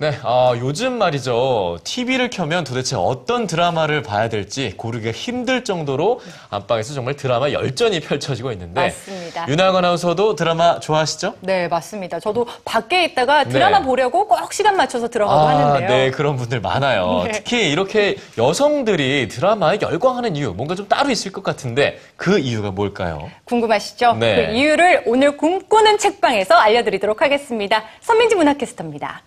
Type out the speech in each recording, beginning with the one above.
네, 아, 요즘 말이죠. TV를 켜면 도대체 어떤 드라마를 봐야 될지 고르기가 힘들 정도로 안방에서 정말 드라마 열전이 펼쳐지고 있는데. 맞습니다. 윤하영 아나운서도 드라마 좋아하시죠? 네, 맞습니다. 저도 밖에 있다가 드라마 네. 보려고 꼭 시간 맞춰서 들어가고 하는데요. 네, 그런 분들 많아요. 네. 특히 이렇게 여성들이 드라마에 열광하는 이유, 뭔가 좀 따로 있을 것 같은데 그 이유가 뭘까요? 궁금하시죠? 네. 그 이유를 오늘 꿈꾸는 책방에서 알려드리도록 하겠습니다. 선민지 문학캐스터입니다.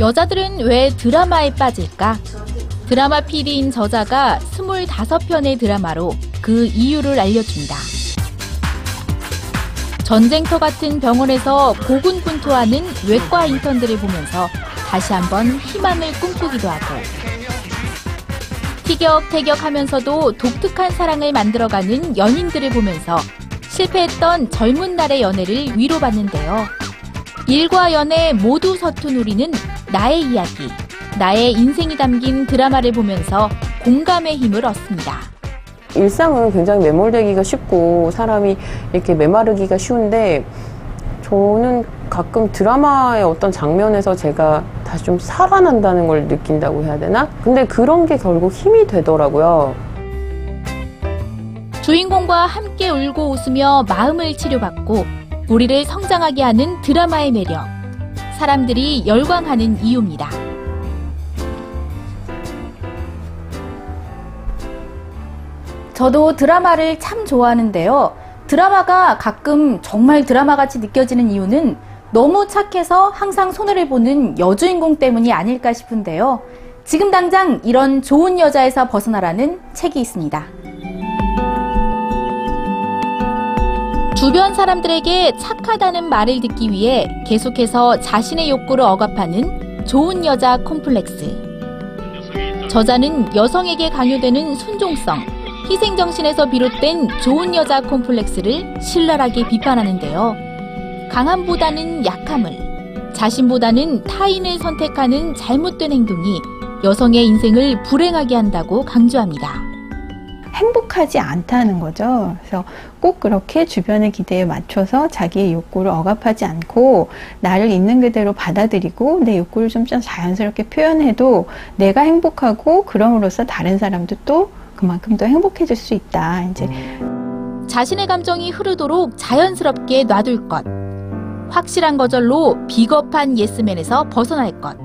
여자들은 왜 드라마에 빠질까? 드라마 PD인 저자가 25편의 드라마로 그 이유를 알려줍니다. 전쟁터 같은 병원에서 고군분투하는 외과 인턴들을 보면서 다시 한번 희망을 꿈꾸기도 하고 티격태격 하면서도 독특한 사랑을 만들어가는 연인들을 보면서 실패했던 젊은 날의 연애를 위로받는데요. 일과 연애 모두 서툰 우리는 나의 이야기, 나의 인생이 담긴 드라마를 보면서 공감의 힘을 얻습니다. 일상은 굉장히 매몰되기가 쉽고 사람이 이렇게 메마르기가 쉬운데 저는 가끔 드라마의 어떤 장면에서 제가 다시 좀 살아난다는 걸 느낀다고 해야 되나? 근데 그런 게 결국 힘이 되더라고요. 주인공과 함께 울고 웃으며 마음을 치료받고 우리를 성장하게 하는 드라마의 매력. 사람들이 열광하는 이유입니다. 저도 드라마를 참 좋아하는데요. 드라마가 가끔 정말 드라마같이 느껴지는 이유는 너무 착해서 항상 손해를 보는 여주인공 때문이 아닐까 싶은데요. 지금 당장 이런 좋은 여자에서 벗어나라는 책이 있습니다. 주변 사람들에게 착하다는 말을 듣기 위해 계속해서 자신의 욕구를 억압하는 좋은 여자 콤플렉스. 저자는 여성에게 강요되는 순종성, 희생정신에서 비롯된 좋은 여자 콤플렉스를 신랄하게 비판하는데요. 강함보다는 약함을, 자신보다는 타인을 선택하는 잘못된 행동이 여성의 인생을 불행하게 한다고 강조합니다. 행복하지 않다는 거죠. 그래서 꼭 그렇게 주변의 기대에 맞춰서 자기의 욕구를 억압하지 않고 나를 있는 그대로 받아들이고 내 욕구를 좀 자연스럽게 표현해도 내가 행복하고 그럼으로써 다른 사람도 또 그만큼 더 행복해질 수 있다. 이제 자신의 감정이 흐르도록 자연스럽게 놔둘 것. 확실한 거절로 비겁한 예스맨에서 벗어날 것.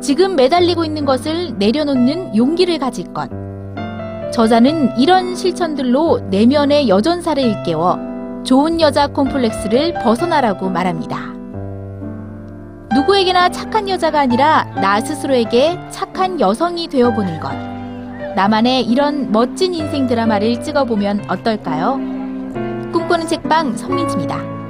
지금 매달리고 있는 것을 내려놓는 용기를 가질 것. 저자는 이런 실천들로 내면의 여전사를 일깨워 좋은 여자 콤플렉스를 벗어나라고 말합니다. 누구에게나 착한 여자가 아니라 나 스스로에게 착한 여성이 되어보는 것. 나만의 이런 멋진 인생 드라마를 찍어보면 어떨까요? 꿈꾸는 책방 선민지입니다.